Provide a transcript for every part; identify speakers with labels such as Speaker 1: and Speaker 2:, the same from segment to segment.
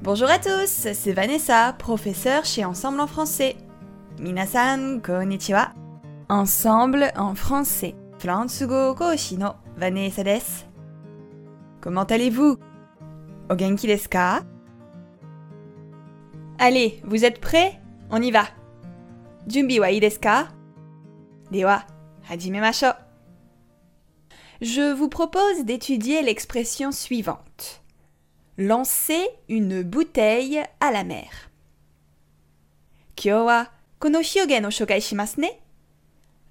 Speaker 1: Bonjour à tous, c'est Vanessa, professeure chez Ensemble en français. Minasan, konnichiwa. Ensemble en français. Fransugo koshi no Vanessa desu. Comment allez-vous? O genki desu ka? Allez, vous êtes prêts? On y va. Junbi wa ii desu ka? Je vous propose d'étudier l'expression suivante. Lancer une bouteille à la mer.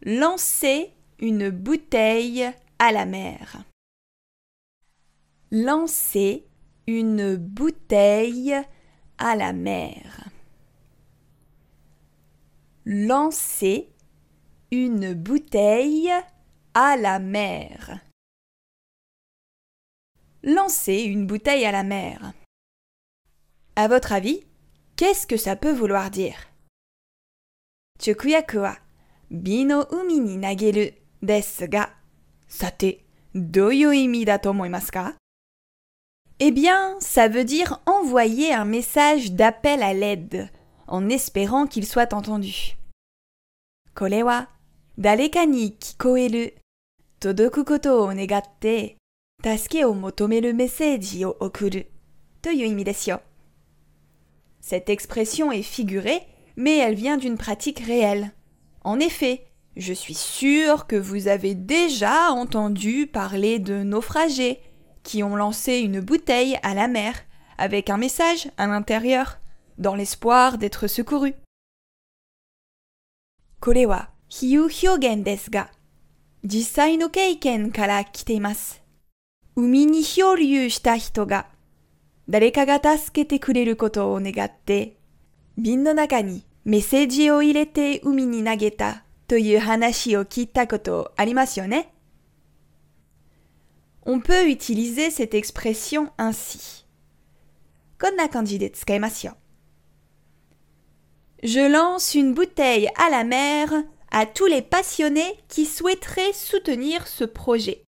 Speaker 1: Lancer une bouteille à la mer. Lancer une bouteille à la mer. Lancer une bouteille à la mer. Lancer une bouteille à la mer. À votre avis, qu'est-ce que ça peut vouloir dire? Chukuyaku wa bino umi ni nageru desu ga, sate, doyu imi da tomoimasu ka? Eh bien, ça veut dire envoyer un message d'appel à l'aide, en espérant qu'il soit entendu. Kore wa dareka ni kikoeru? Todoku koto o negatte 助けを求めるメッセージを送るという意味ですよ。Cette expression est figurée, mais elle vient d'une pratique réelle. En effet, je suis sûre que vous avez déjà entendu parler de naufragés qui ont lancé une bouteille à la mer avec un message à l'intérieur, dans l'espoir d'être secourus. これは比喩表現ですが、実際の経験から来ています。 海に漂流した人が、誰かが助けてくれることを願って、瓶の中にメッセージを入れて海に投げたという話を聞いたことありますよね On peut utiliser cette expression ainsi. こんな感じで使いますよ。Je lance une bouteille à la mer à tous les passionnés qui souhaiteraient soutenir ce projet.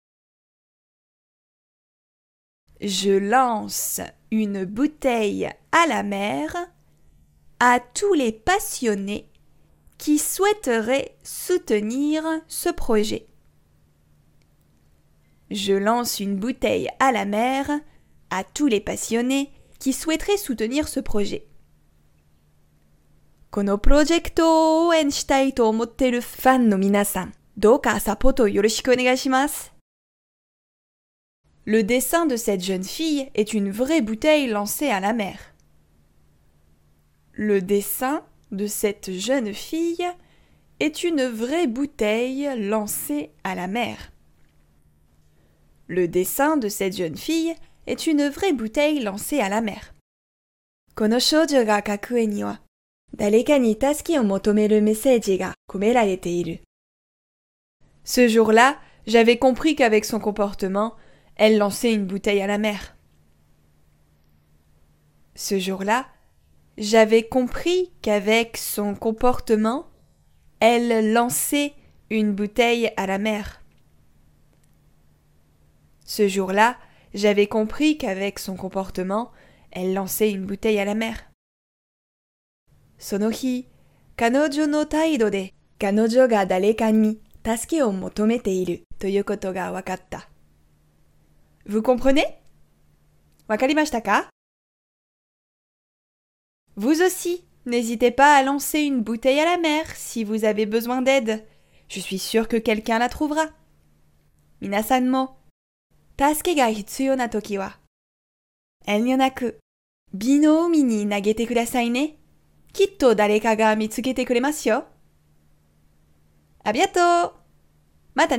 Speaker 1: Je lance une bouteille à la mer à tous les passionnés qui souhaiteraient soutenir ce projet. Je lance une bouteille à la mer à tous les passionnés qui souhaiteraient soutenir ce projet. このプロジェクトを応援したいと思っているファンの皆さん、どうかサポートよろしくお願いします。 Le dessin de cette jeune fille est une vraie bouteille lancée à la mer. Le dessin de cette jeune fille est une vraie bouteille lancée à la mer. Le dessin de cette jeune fille est une vraie bouteille lancée à la mer. Ce jour-là, j'avais compris qu'avec son comportement, elle lançait une bouteille à la mer. Ce jour-là, j'avais compris qu'avec son comportement, elle lançait une bouteille à la mer. Ce jour-là, j'avais compris qu'avec son comportement, elle lançait une bouteille à la mer. Sonohi, kanojo no taido de kanojo ga dareka ni tasuke o motomete wakatta. Vous comprenez? Wakarimashitaka Vous aussi, n'hésitez pas à lancer une bouteille à la mer si vous avez besoin d'aide. Je suis sûre que quelqu'un la trouvera. Minasan mo tasuke ga hitsuyo na toki wa enyonaku bino umi ni nagete kudasai ne. Kitto dareka ga mitsukete kuremasu yo. À bientôt. Mata.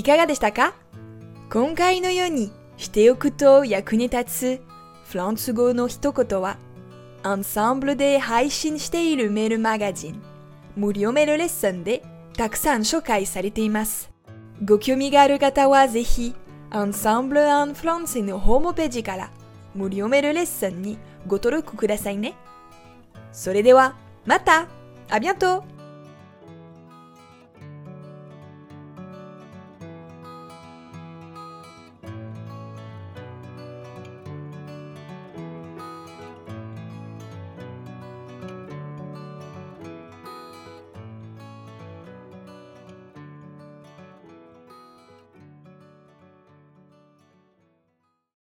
Speaker 1: い。かが見つけてくれますよ。ありがとうまたねいかがでしたか？今回のようにしておくと役に立つフランス語の一言は、アンサンブルで配信しているメールマガジン、無料メールレッスンでたくさん紹介されています。ご興味がある方はぜひ、アンサンブル・アン・フランスのホームページから無料メールレッスンにご登録くださいね。それでは、またありがとう